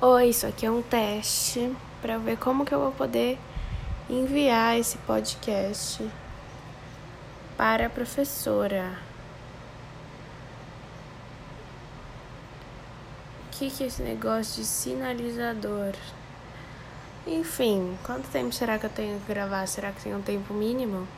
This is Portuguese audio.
Oi, isso aqui é um teste para ver como que eu vou poder enviar esse podcast para a professora. O que, que é esse negócio de sinalizador? Enfim, quanto tempo será que eu tenho que gravar? Será que tem um tempo mínimo?